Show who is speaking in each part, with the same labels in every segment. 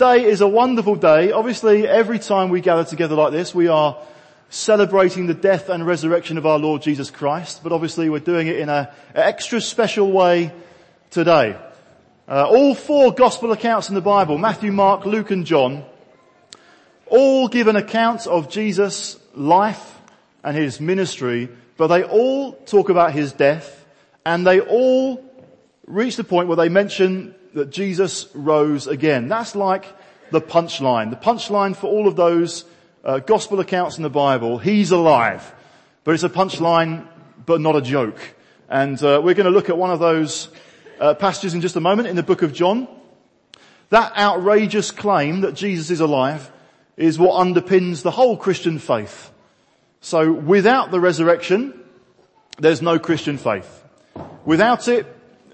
Speaker 1: Today is a wonderful day. Obviously, every time we gather together like this, we are celebrating the death and resurrection of our Lord Jesus Christ, but obviously we're doing it in an extra special way today. Uh, all four gospel accounts in the Bible, Matthew, Mark, Luke and John, all give an account of Jesus' life and his ministry, but they all talk about his death and they all reach the point where they mention that Jesus rose again. That's like the punchline. The punchline for all of those uh, gospel accounts in the Bible, he's alive. But it's a punchline, but not a joke. And uh, we're going to look at one of those uh, passages in just a moment in the book of John. That outrageous claim that Jesus is alive is what underpins the whole Christian faith. So without the resurrection, there's no Christian faith. Without it,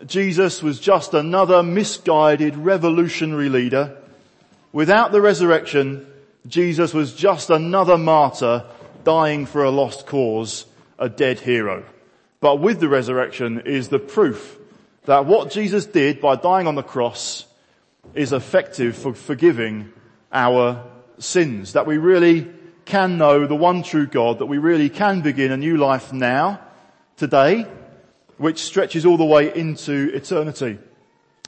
Speaker 1: Jesus was just another misguided revolutionary leader. Without the resurrection, Jesus was just another martyr dying for a lost cause, a dead hero. But with the resurrection is the proof that what Jesus did by dying on the cross is effective for forgiving our sins. That we really can know the one true God, that we really can begin a new life now, today, which stretches all the way into eternity.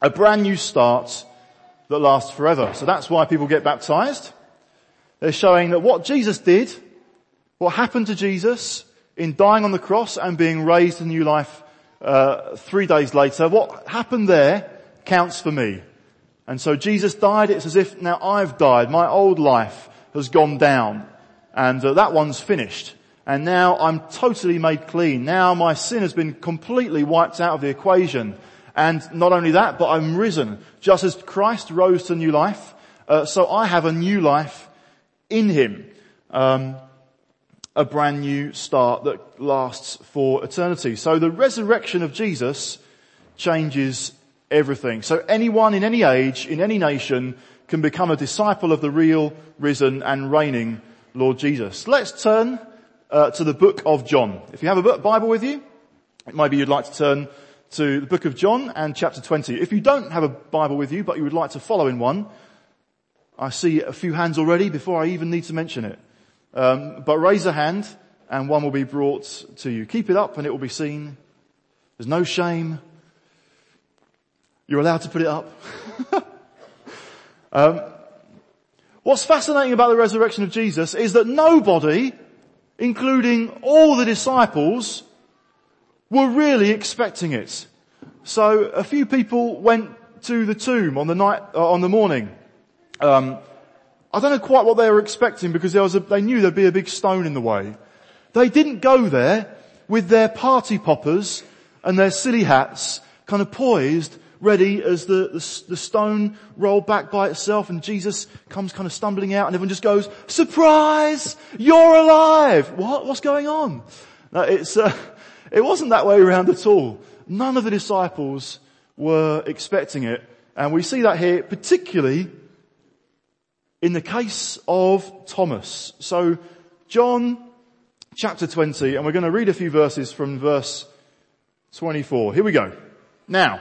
Speaker 1: A brand new start that lasts forever. So that's why people get baptized. They're showing that what Jesus did, what happened to Jesus in dying on the cross and being raised to new life uh, three days later, what happened there counts for me. And so Jesus died, it's as if now I've died, my old life has gone down and uh, that one's finished and now I'm totally made clean. Now my sin has been completely wiped out of the equation. And not only that, but I'm risen. Just as Christ rose to new life, uh, so I have a new life in Him. Um, a brand new start that lasts for eternity. So the resurrection of Jesus changes everything. So anyone in any age, in any nation, can become a disciple of the real, risen and reigning Lord Jesus. Let's turn uh, to the book of John. If you have a Bible with you, it maybe you'd like to turn to the book of John and chapter 20. If you don't have a Bible with you, but you would like to follow in one, I see a few hands already before I even need to mention it. Um, but raise a hand and one will be brought to you. Keep it up and it will be seen. There's no shame. You're allowed to put it up. um, what's fascinating about the resurrection of Jesus is that nobody including all the disciples, were really expecting it. So a few people went to the tomb on the night, uh, on the morning. Um, I don't know quite what they were expecting because there was a, they knew there'd be a big stone in the way. They didn't go there with their party poppers and their silly hats kind of poised ready as the, the, the, stone rolled back by itself and Jesus comes kind of stumbling out and everyone just goes, surprise! You're alive! What? What's going on? No, it's, uh, it wasn't that way around at all. None of the disciples were expecting it. And we see that here particularly in the case of Thomas. So John chapter 20 and we're going to read a few verses from verse 24. Here we go. Now,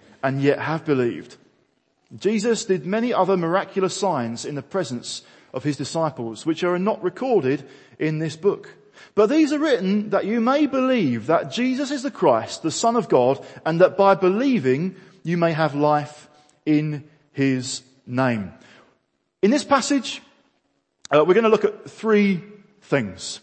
Speaker 1: and yet have believed. Jesus did many other miraculous signs in the presence of his disciples, which are not recorded in this book. But these are written that you may believe that Jesus is the Christ, the Son of God, and that by believing you may have life in his name. In this passage, uh, we're going to look at three things.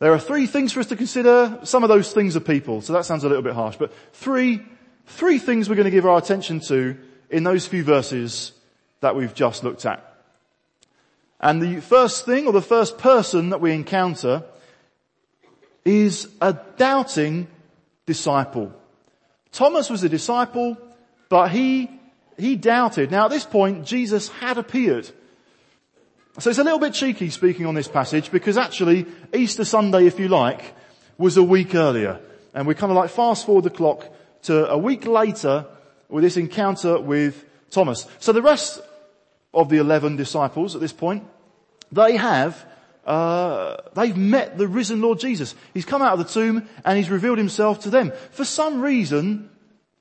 Speaker 1: There are three things for us to consider. Some of those things are people, so that sounds a little bit harsh, but three, three things we're going to give our attention to in those few verses that we've just looked at. And the first thing or the first person that we encounter is a doubting disciple. Thomas was a disciple, but he, he doubted. Now at this point, Jesus had appeared. So it's a little bit cheeky speaking on this passage because actually Easter Sunday, if you like, was a week earlier. And we're kind of like fast forward the clock to a week later with this encounter with Thomas. So the rest of the 11 disciples at this point, they have, uh, they've met the risen Lord Jesus. He's come out of the tomb and he's revealed himself to them. For some reason,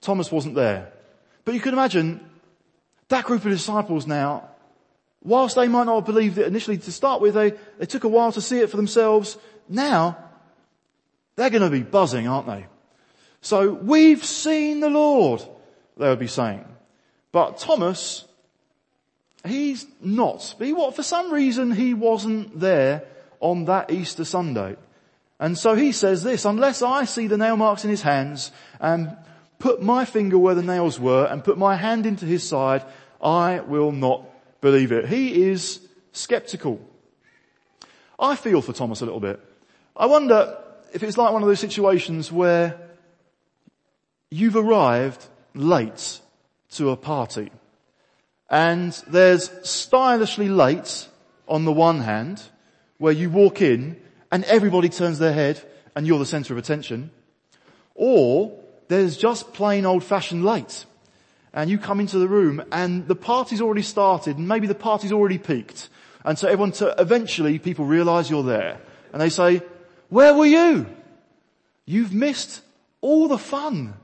Speaker 1: Thomas wasn't there. But you can imagine that group of disciples now, whilst they might not have believed it initially to start with, they, they took a while to see it for themselves. Now, they're going to be buzzing, aren't they? So, we've seen the Lord, they would be saying. But Thomas, he's not. He, what, for some reason he wasn't there on that Easter Sunday. And so he says this, unless I see the nail marks in his hands and put my finger where the nails were and put my hand into his side, I will not believe it. He is skeptical. I feel for Thomas a little bit. I wonder if it's like one of those situations where you've arrived late to a party and there's stylishly late on the one hand, where you walk in and everybody turns their head and you're the center of attention. Or there's just plain old fashioned late. And you come into the room and the party's already started and maybe the party's already peaked. And so everyone, eventually people realize you're there and they say, where were you? You've missed all the fun.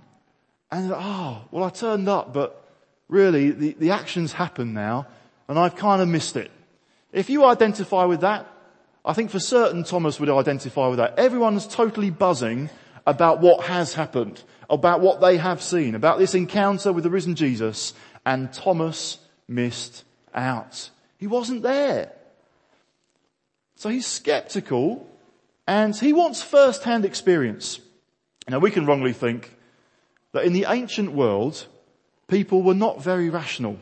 Speaker 1: And oh, well I turned up, but really the, the actions happen now and I've kind of missed it. If you identify with that, I think for certain Thomas would identify with that. Everyone's totally buzzing about what has happened, about what they have seen, about this encounter with the risen Jesus, and Thomas missed out. He wasn't there. So he's skeptical and he wants first-hand experience. Now we can wrongly think that in the ancient world, people were not very rational.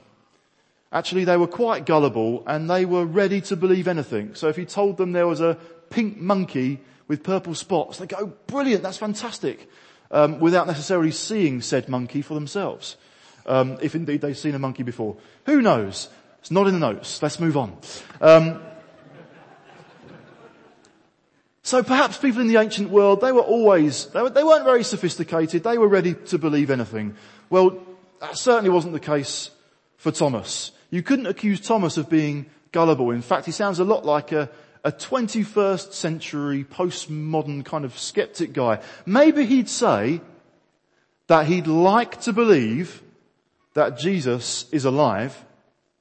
Speaker 1: Actually, they were quite gullible and they were ready to believe anything. So if you told them there was a pink monkey with purple spots, they'd go, brilliant, that's fantastic, um, without necessarily seeing said monkey for themselves. Um, if indeed they've seen a monkey before. Who knows? It's not in the notes. Let's move on. Um, so perhaps people in the ancient world, they were always, they, were, they weren't very sophisticated. They were ready to believe anything. Well, that certainly wasn't the case for Thomas. You couldn't accuse Thomas of being gullible. In fact, he sounds a lot like a, a 21st century postmodern kind of skeptic guy. Maybe he'd say that he'd like to believe that Jesus is alive.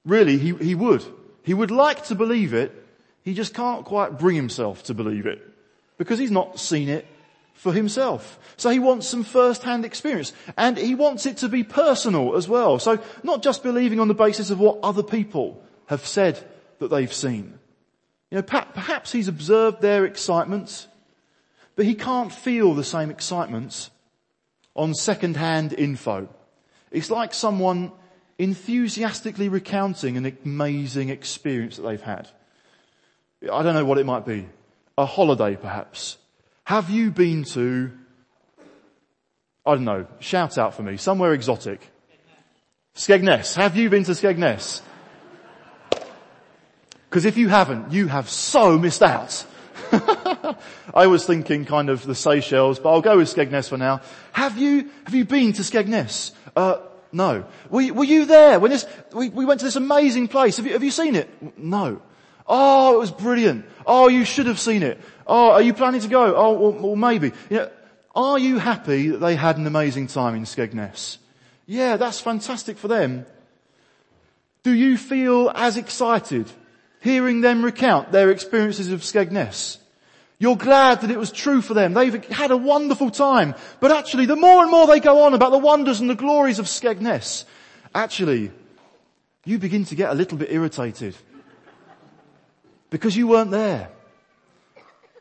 Speaker 1: Really, he, he would. He would like to believe it. He just can't quite bring himself to believe it because he's not seen it for himself. So he wants some first-hand experience and he wants it to be personal as well. So not just believing on the basis of what other people have said that they've seen. You know, perhaps he's observed their excitements, but he can't feel the same excitements on second-hand info. It's like someone enthusiastically recounting an amazing experience that they've had. I don't know what it might be. A holiday perhaps have you been to, I don't know, shout out for me, somewhere exotic? Skegness. Have you been to Skegness? Because if you haven't, you have so missed out. I was thinking kind of the Seychelles, but I'll go with Skegness for now. Have you, have you been to Skegness? Uh, no. Were, were you there when this, we, we went to this amazing place? Have you, have you seen it? No. Oh, it was brilliant. Oh, you should have seen it. Oh, are you planning to go? Oh, well, well maybe. You know, are you happy that they had an amazing time in Skegness? Yeah, that's fantastic for them. Do you feel as excited hearing them recount their experiences of Skegness? You're glad that it was true for them. They've had a wonderful time. But actually, the more and more they go on about the wonders and the glories of Skegness, actually, you begin to get a little bit irritated because you weren't there.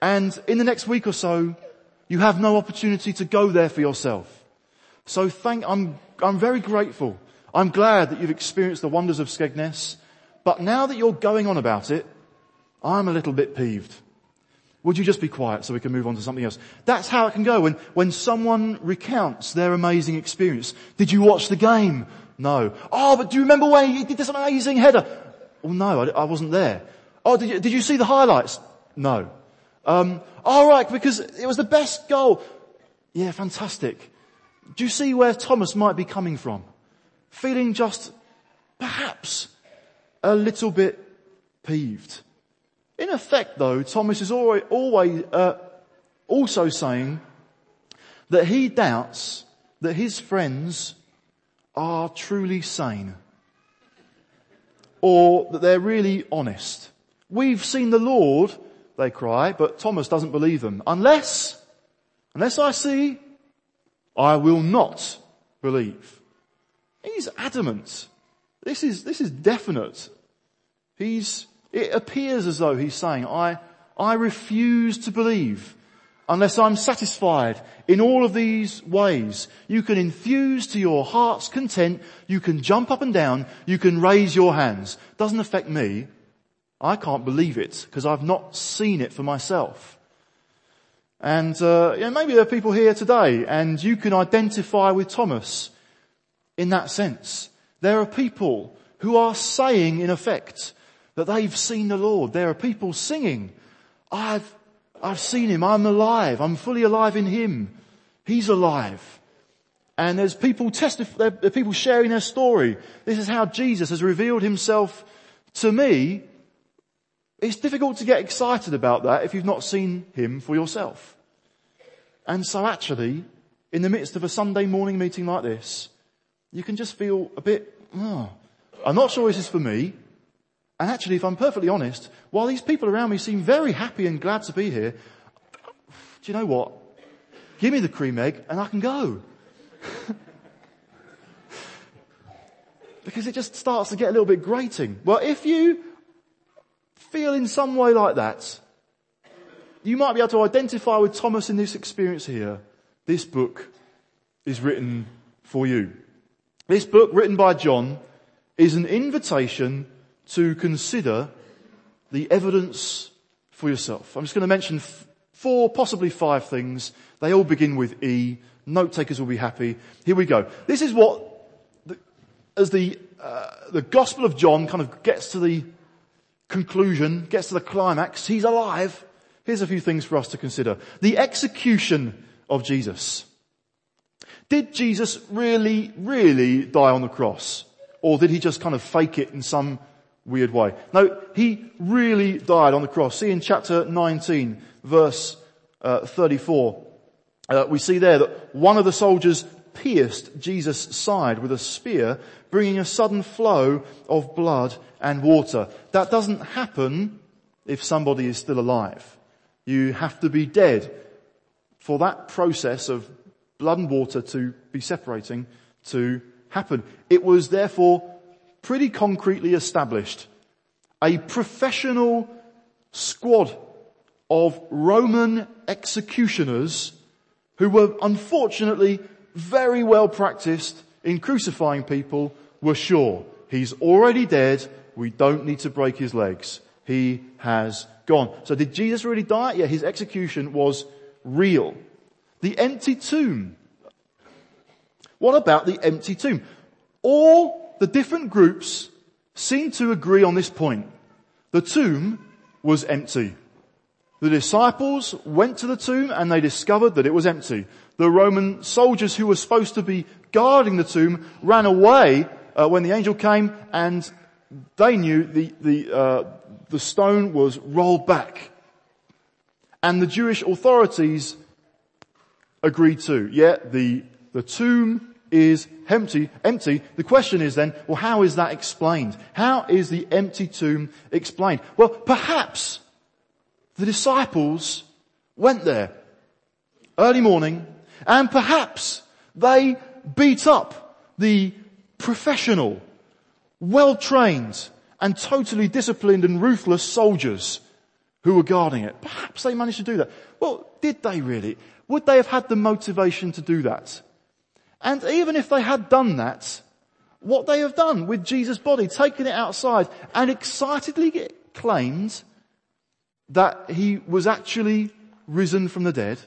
Speaker 1: And in the next week or so, you have no opportunity to go there for yourself. So thank, I'm, I'm very grateful. I'm glad that you've experienced the wonders of Skegness. But now that you're going on about it, I'm a little bit peeved. Would you just be quiet so we can move on to something else? That's how it can go when, when someone recounts their amazing experience. Did you watch the game? No. Oh, but do you remember when he did this amazing header? Oh no, I, I wasn't there. Oh, did you, did you see the highlights? No. Um, all right, because it was the best goal. Yeah, fantastic. Do you see where Thomas might be coming from? Feeling just perhaps a little bit peeved. In effect though, Thomas is always, always uh, also saying that he doubts that his friends are truly sane or that they're really honest. We've seen the Lord, they cry, but Thomas doesn't believe them. Unless, unless I see, I will not believe. He's adamant. This is, this is definite. He's, it appears as though he's saying, I, I refuse to believe unless I'm satisfied in all of these ways. You can infuse to your heart's content. You can jump up and down. You can raise your hands. Doesn't affect me. I can't believe it because I've not seen it for myself. And uh, you know, maybe there are people here today and you can identify with Thomas in that sense. There are people who are saying in effect that they've seen the Lord. There are people singing, I've, I've seen him. I'm alive. I'm fully alive in him. He's alive. And there's people testify, there are people sharing their story. This is how Jesus has revealed himself to me it's difficult to get excited about that if you've not seen him for yourself. And so actually, in the midst of a Sunday morning meeting like this, you can just feel a bit, oh, I'm not sure this is for me. And actually, if I'm perfectly honest, while these people around me seem very happy and glad to be here, do you know what? Give me the cream egg and I can go. because it just starts to get a little bit grating. Well, if you feel in some way like that, you might be able to identify with Thomas in this experience here. This book is written for you. This book written by John is an invitation to consider the evidence for yourself. I'm just going to mention four, possibly five things. They all begin with E. Note takers will be happy. Here we go. This is what, the, as the, uh, the Gospel of John kind of gets to the conclusion, gets to the climax, he's alive. Here's a few things for us to consider. The execution of Jesus. Did Jesus really, really die on the cross? Or did he just kind of fake it in some weird way? No, he really died on the cross. See in chapter 19, verse uh, 34, uh, we see there that one of the soldiers pierced Jesus' side with a spear, bringing a sudden flow of blood and water. That doesn't happen if somebody is still alive. You have to be dead for that process of blood and water to be separating to happen. It was therefore pretty concretely established. A professional squad of Roman executioners who were unfortunately very well practiced in crucifying people were sure he's already dead. We don't need to break his legs. He has gone. So did Jesus really die? Yeah, his execution was real. The empty tomb. What about the empty tomb? All the different groups seem to agree on this point. The tomb was empty. The disciples went to the tomb and they discovered that it was empty. The Roman soldiers who were supposed to be guarding the tomb ran away uh, when the angel came and they knew the, the, uh, the stone was rolled back. And the Jewish authorities agreed to. Yeah, the, the tomb is empty, empty. The question is then, well, how is that explained? How is the empty tomb explained? Well, perhaps the disciples went there early morning and perhaps they beat up the professional well trained and totally disciplined and ruthless soldiers who were guarding it. Perhaps they managed to do that. Well, did they really? Would they have had the motivation to do that? And even if they had done that, what they have done with Jesus' body, taken it outside and excitedly claimed that he was actually risen from the dead,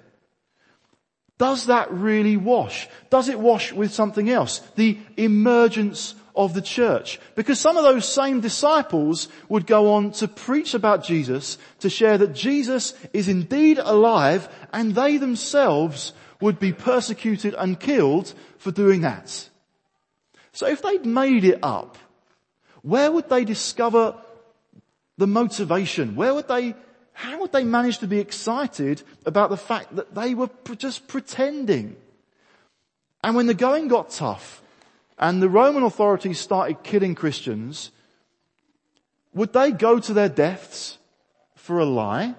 Speaker 1: does that really wash? Does it wash with something else? The emergence of the church. Because some of those same disciples would go on to preach about Jesus, to share that Jesus is indeed alive and they themselves would be persecuted and killed for doing that. So if they'd made it up, where would they discover the motivation? Where would they, how would they manage to be excited about the fact that they were just pretending? And when the going got tough and the Roman authorities started killing Christians, would they go to their deaths for a lie?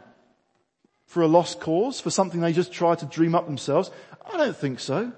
Speaker 1: For a lost cause? For something they just tried to dream up themselves? I don't think so.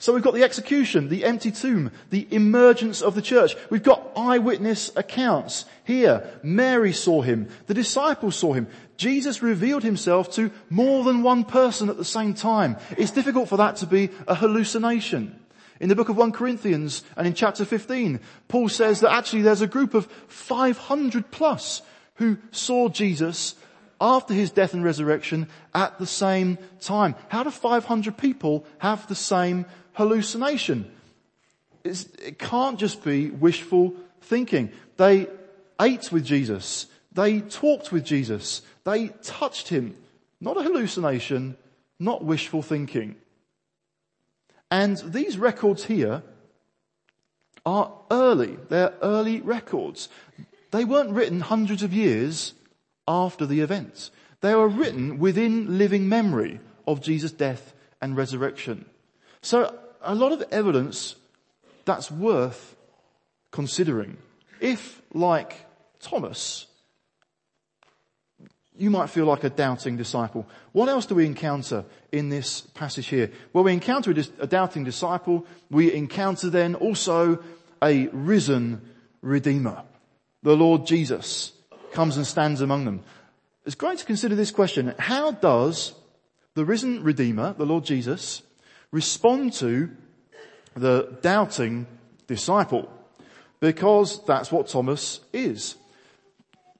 Speaker 1: So we've got the execution, the empty tomb, the emergence of the church. We've got eyewitness accounts here. Mary saw him. The disciples saw him. Jesus revealed himself to more than one person at the same time. It's difficult for that to be a hallucination. In the book of 1 Corinthians and in chapter 15, Paul says that actually there's a group of 500 plus who saw Jesus after his death and resurrection at the same time. How do 500 people have the same hallucination. It's, it can't just be wishful thinking. They ate with Jesus. They talked with Jesus. They touched him. Not a hallucination, not wishful thinking. And these records here are early. They're early records. They weren't written hundreds of years after the events. They were written within living memory of Jesus' death and resurrection. So a lot of evidence that's worth considering. If, like Thomas, you might feel like a doubting disciple. What else do we encounter in this passage here? Well, we encounter a doubting disciple. We encounter then also a risen Redeemer. The Lord Jesus comes and stands among them. It's great to consider this question. How does the risen Redeemer, the Lord Jesus, respond to the doubting disciple because that's what Thomas is.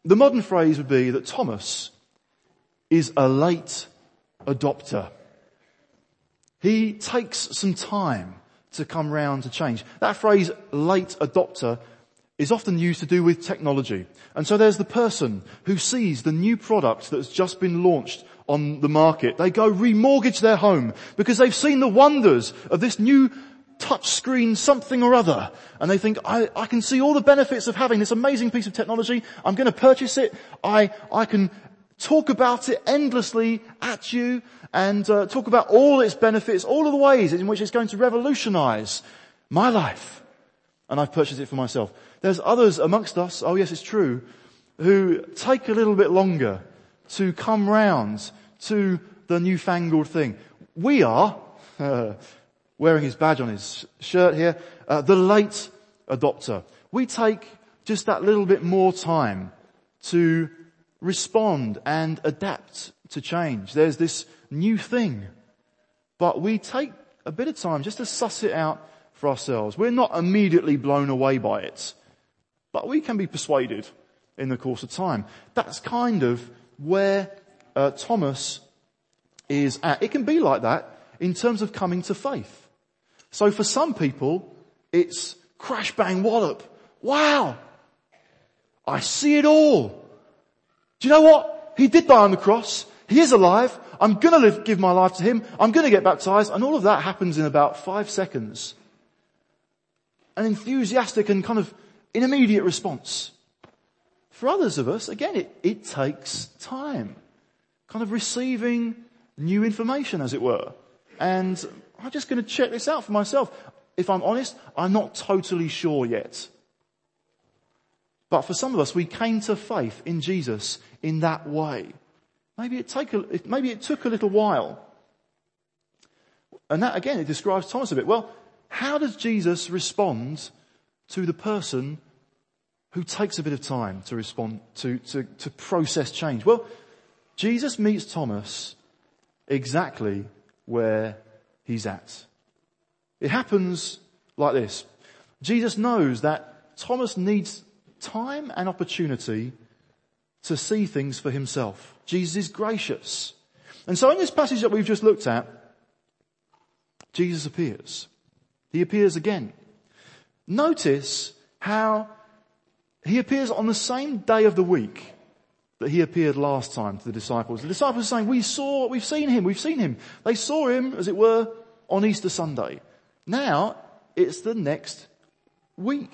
Speaker 1: The modern phrase would be that Thomas is a late adopter. He takes some time to come round to change. That phrase, late adopter, is often used to do with technology. And so there's the person who sees the new product that's just been launched on the market. They go remortgage their home because they've seen the wonders of this new touch screen something or other. And they think, I, I can see all the benefits of having this amazing piece of technology. I'm going to purchase it. I, I can talk about it endlessly at you and uh, talk about all its benefits, all of the ways in which it's going to revolutionize my life. And I've purchased it for myself. There's others amongst us, oh yes, it's true, who take a little bit longer to come round to the newfangled thing. We are, wearing his badge on his shirt here, uh, the late adopter. We take just that little bit more time to respond and adapt to change. There's this new thing, but we take a bit of time just to suss it out for ourselves. We're not immediately blown away by it. But we can be persuaded in the course of time. That's kind of where uh, Thomas is at. It can be like that in terms of coming to faith. So for some people, it's crash bang wallop. Wow! I see it all. Do you know what? He did die on the cross. He is alive. I'm gonna live, give my life to Him. I'm gonna get baptized. And all of that happens in about five seconds. An enthusiastic and kind of in immediate response. For others of us, again, it, it takes time. Kind of receiving new information, as it were. And I'm just going to check this out for myself. If I'm honest, I'm not totally sure yet. But for some of us, we came to faith in Jesus in that way. Maybe it, take a, maybe it took a little while. And that again, it describes Thomas a bit. Well, how does Jesus respond to the person who takes a bit of time to respond, to, to, to process change? Well, Jesus meets Thomas exactly where he's at. It happens like this. Jesus knows that Thomas needs time and opportunity to see things for himself. Jesus is gracious. And so in this passage that we've just looked at, Jesus appears. He appears again. Notice how he appears on the same day of the week that he appeared last time to the disciples. The disciples are saying, we saw, we've seen him, we've seen him. They saw him, as it were, on Easter Sunday. Now, it's the next week.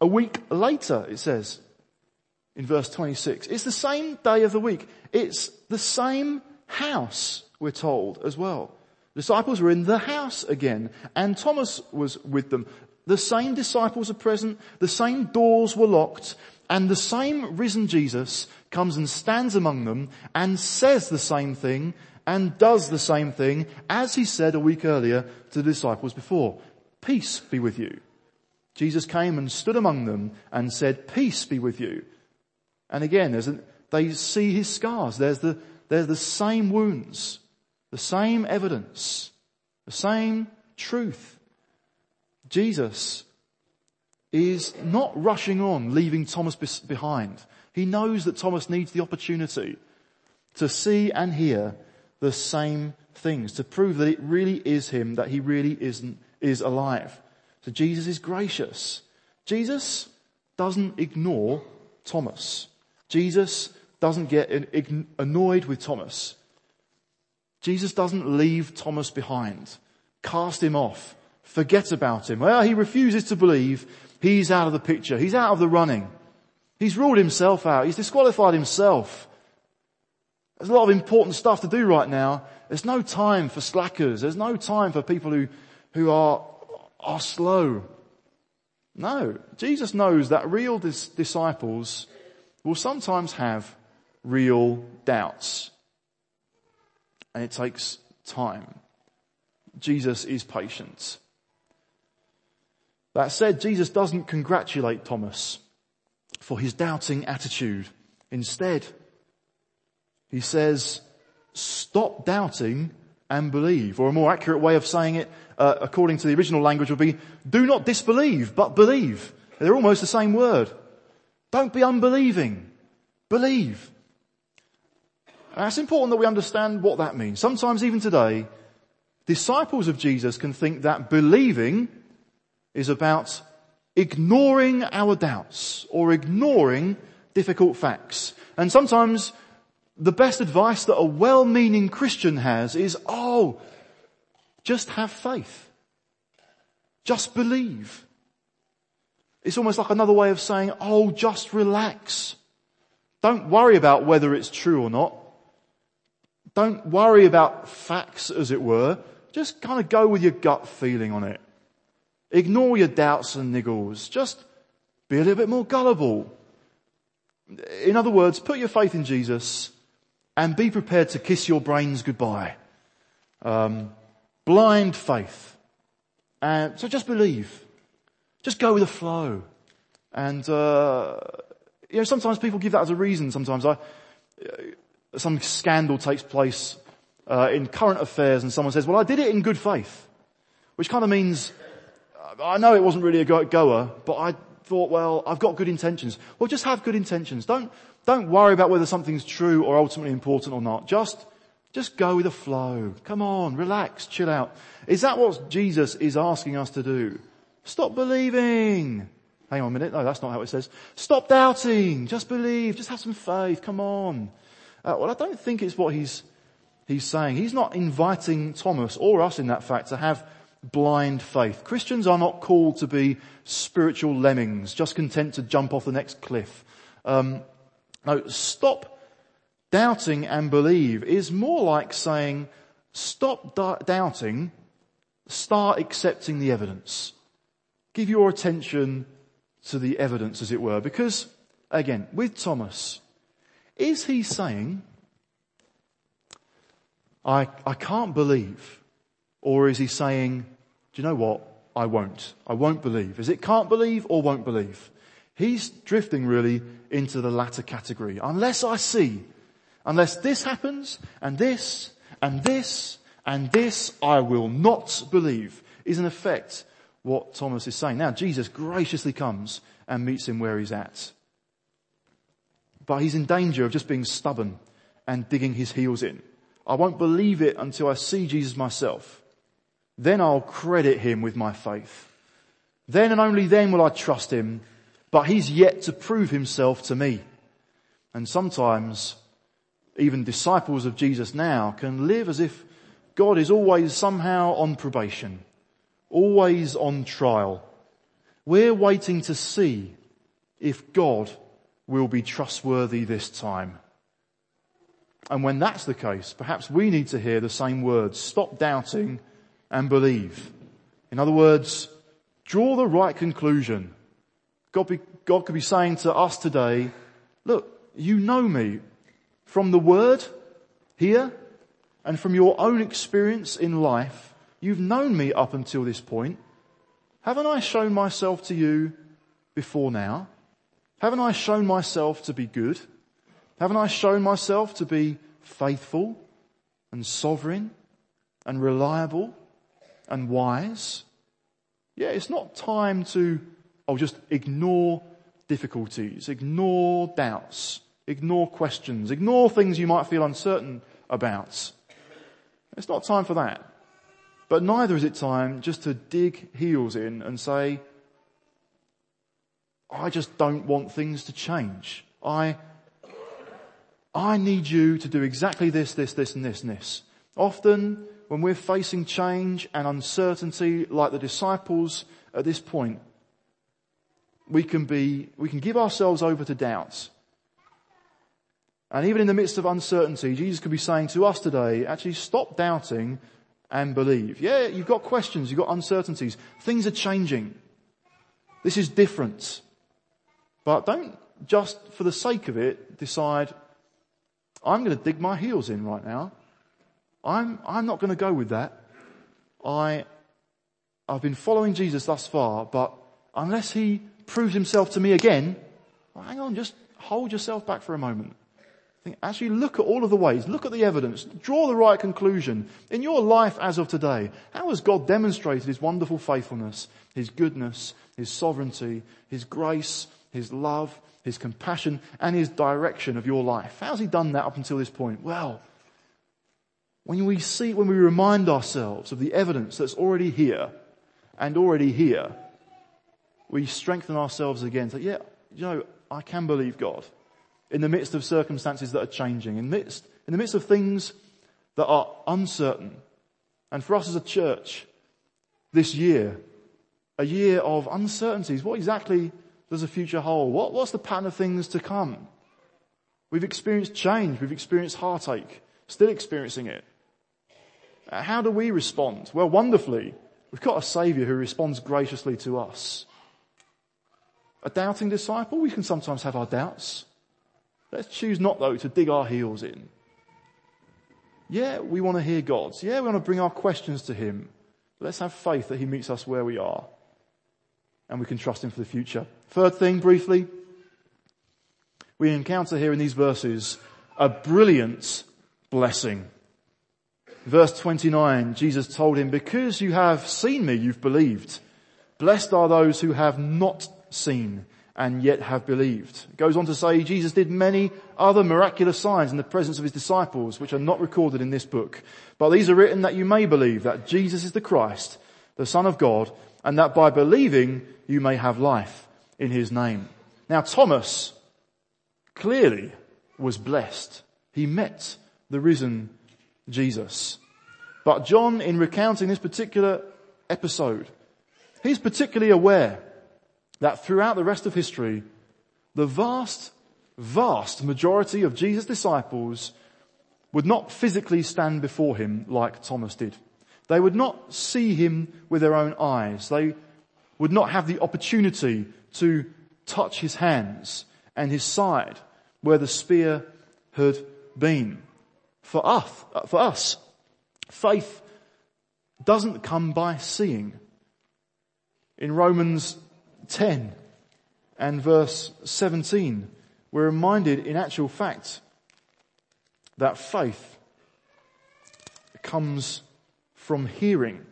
Speaker 1: A week later, it says in verse 26. It's the same day of the week. It's the same house, we're told as well. The disciples were in the house again and Thomas was with them. The same disciples are present, the same doors were locked, and the same risen Jesus comes and stands among them and says the same thing and does the same thing as he said a week earlier to the disciples before. Peace be with you. Jesus came and stood among them and said, peace be with you. And again, they see his scars. There's the, there's the same wounds, the same evidence, the same truth. Jesus is not rushing on, leaving Thomas behind. He knows that Thomas needs the opportunity to see and hear the same things, to prove that it really is him, that he really isn't, is alive. So Jesus is gracious. Jesus doesn't ignore Thomas. Jesus doesn't get annoyed with Thomas. Jesus doesn't leave Thomas behind, cast him off, forget about him. Well, he refuses to believe. He's out of the picture. He's out of the running. He's ruled himself out. He's disqualified himself. There's a lot of important stuff to do right now. There's no time for slackers. There's no time for people who, who are are slow. No, Jesus knows that real dis- disciples will sometimes have real doubts. And it takes time. Jesus is patient. That said, Jesus doesn't congratulate Thomas for his doubting attitude. Instead, he says, stop doubting and believe. Or a more accurate way of saying it, uh, according to the original language would be, do not disbelieve, but believe. They're almost the same word. Don't be unbelieving. Believe. And it's important that we understand what that means. Sometimes even today, disciples of Jesus can think that believing is about ignoring our doubts or ignoring difficult facts. And sometimes the best advice that a well-meaning Christian has is, oh, just have faith. Just believe. It's almost like another way of saying, oh, just relax. Don't worry about whether it's true or not. Don't worry about facts, as it were. Just kind of go with your gut feeling on it. Ignore your doubts and niggles. Just be a little bit more gullible. In other words, put your faith in Jesus and be prepared to kiss your brains goodbye. Um, blind faith. And so just believe. Just go with the flow. And, uh, you know, sometimes people give that as a reason. Sometimes I, uh, some scandal takes place uh, in current affairs and someone says, well, I did it in good faith. Which kind of means, I know it wasn't really a goer, but I thought, well, I've got good intentions. Well, just have good intentions. Don't, don't worry about whether something's true or ultimately important or not. Just, just go with the flow. Come on, relax, chill out. Is that what Jesus is asking us to do? Stop believing. Hang on a minute. No, that's not how it says. Stop doubting. Just believe. Just have some faith. Come on. Uh, well, I don't think it's what he's, he's saying. He's not inviting Thomas or us in that fact to have blind faith. Christians are not called to be spiritual lemmings, just content to jump off the next cliff. Um, no, stop doubting and believe is more like saying, stop doubting, start accepting the evidence. Give your attention to the evidence, as it were. Because, again, with Thomas, is he saying, I, I can't believe? Or is he saying, do you know what? I won't. I won't believe. Is it can't believe or won't believe? He's drifting really into the latter category. Unless I see, unless this happens and this and this and this, I will not believe is in effect what Thomas is saying. Now Jesus graciously comes and meets him where he's at. But he's in danger of just being stubborn and digging his heels in. I won't believe it until I see Jesus myself. Then I'll credit him with my faith. Then and only then will I trust him but he's yet to prove himself to me. And sometimes even disciples of Jesus now can live as if God is always somehow on probation, always on trial. We're waiting to see if God will be trustworthy this time. And when that's the case, perhaps we need to hear the same words. Stop doubting and believe. In other words, draw the right conclusion. God, be, God could be saying to us today, look, you know me from the word here and from your own experience in life. You've known me up until this point. Haven't I shown myself to you before now? Haven't I shown myself to be good? Haven't I shown myself to be faithful and sovereign and reliable and wise? Yeah, it's not time to I'll just ignore difficulties, ignore doubts, ignore questions, ignore things you might feel uncertain about. It's not time for that. But neither is it time just to dig heels in and say, I just don't want things to change. I, I need you to do exactly this, this, this and this and this. Often when we're facing change and uncertainty like the disciples at this point, we can be, we can give ourselves over to doubts. And even in the midst of uncertainty, Jesus could be saying to us today, actually stop doubting and believe. Yeah, you've got questions, you've got uncertainties. Things are changing. This is different. But don't just for the sake of it decide, I'm going to dig my heels in right now. I'm, I'm not going to go with that. I, I've been following Jesus thus far, but unless he proves himself to me again, well, hang on, just hold yourself back for a moment. Think, actually look at all of the ways, look at the evidence, draw the right conclusion. In your life as of today, how has God demonstrated his wonderful faithfulness, his goodness, his sovereignty, his grace, his love, his compassion, and his direction of your life? How's he done that up until this point? Well, when we see, when we remind ourselves of the evidence that's already here and already here, we strengthen ourselves again. So yeah, you know, I can believe God in the midst of circumstances that are changing, in midst, in the midst of things that are uncertain. And for us as a church, this year, a year of uncertainties. What exactly does the future hold? What, what's the pattern of things to come? We've experienced change. We've experienced heartache. Still experiencing it. Uh, how do we respond? Well, wonderfully, we've got a saviour who responds graciously to us a doubting disciple? We can sometimes have our doubts. Let's choose not though to dig our heels in. Yeah, we want to hear God's. Yeah, we want to bring our questions to Him. let's have faith that He meets us where we are. And we can trust Him for the future. Third thing, briefly, we encounter here in these verses a brilliant blessing. Verse 29, Jesus told him, because you have seen me, you've believed. Blessed are those who have not seen and yet have believed. It goes on to say Jesus did many other miraculous signs in the presence of his disciples, which are not recorded in this book. But these are written that you may believe that Jesus is the Christ, the Son of God, and that by believing you may have life in his name. Now Thomas clearly was blessed. He met the risen Jesus. But John, in recounting this particular episode, he's particularly aware that throughout the rest of history, the vast, vast majority of Jesus' disciples would not physically stand before him like Thomas did. They would not see him with their own eyes. They would not have the opportunity to touch his hands and his side where the spear had been. For us, for us, faith doesn't come by seeing. In Romans 10 and verse 17, we're reminded in actual fact that faith comes from hearing.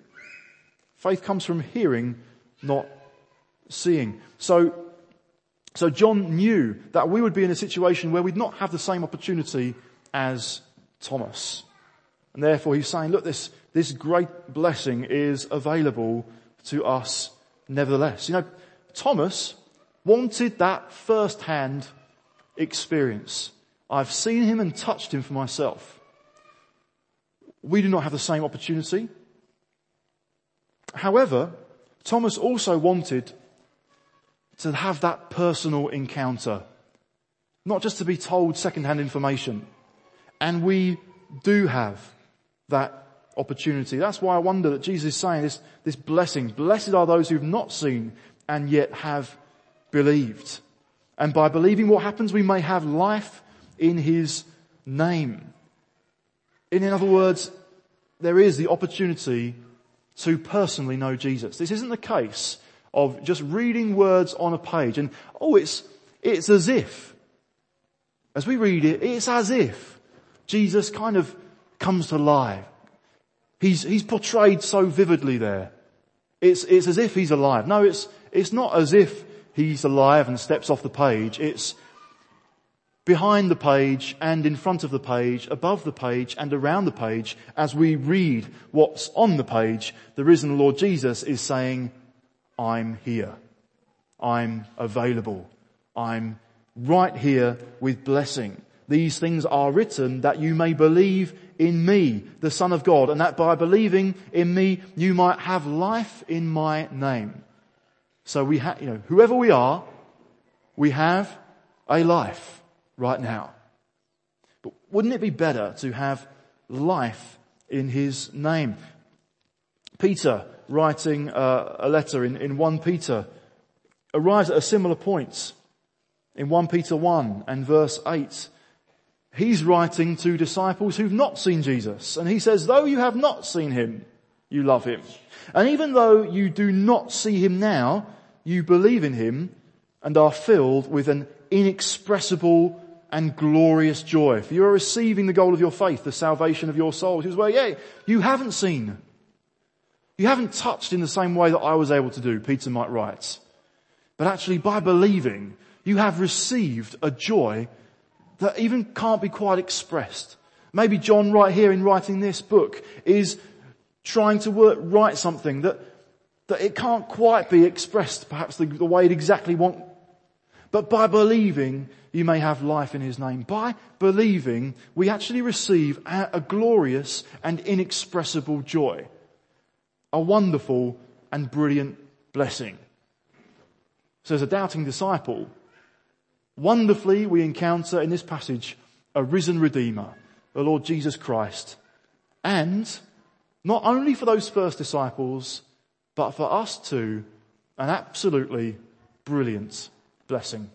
Speaker 1: Faith comes from hearing, not seeing. So, so John knew that we would be in a situation where we'd not have the same opportunity as Thomas. And therefore he's saying, look, this, this great blessing is available to us nevertheless. You know, Thomas wanted that first-hand experience. I've seen him and touched him for myself. We do not have the same opportunity. However, Thomas also wanted to have that personal encounter, not just to be told secondhand information. And we do have that opportunity. That's why I wonder that Jesus is saying this, this blessing. Blessed are those who've not seen and yet have believed. And by believing what happens, we may have life in His name. In other words, there is the opportunity to personally know Jesus. This isn't the case of just reading words on a page and, oh, it's, it's as if, as we read it, it's as if Jesus kind of comes to life. He's, he's portrayed so vividly there. It's, it's as if he's alive. No, it's, it's not as if he's alive and steps off the page. It's behind the page and in front of the page, above the page and around the page, as we read what's on the page, the risen Lord Jesus is saying, I'm here. I'm available. I'm right here with blessing. These things are written that you may believe in me, the Son of God, and that by believing in me, you might have life in my name. So we have, you know, whoever we are, we have a life right now. But wouldn't it be better to have life in his name? Peter, writing uh, a letter in, in 1 Peter, arrives at a similar point in 1 Peter 1 and verse 8. He's writing to disciples who've not seen Jesus. And he says, though you have not seen him, you love him. And even though you do not see him now, you believe in him and are filled with an inexpressible and glorious joy. For you are receiving the goal of your faith, the salvation of your souls. He says, well, yeah, you haven't seen. You haven't touched in the same way that I was able to do, Peter might write. But actually by believing, you have received a joy that even can't be quite expressed. Maybe John right here in writing this book is trying to work, write something that, that it can't quite be expressed perhaps the, the way it exactly want, but by believing, you may have life in His name. By believing, we actually receive a, a glorious and inexpressible joy. A wonderful and brilliant blessing. So as a doubting disciple, wonderfully we encounter in this passage a risen Redeemer, the Lord Jesus Christ. And not only for those first disciples, but for us too, an absolutely brilliant blessing.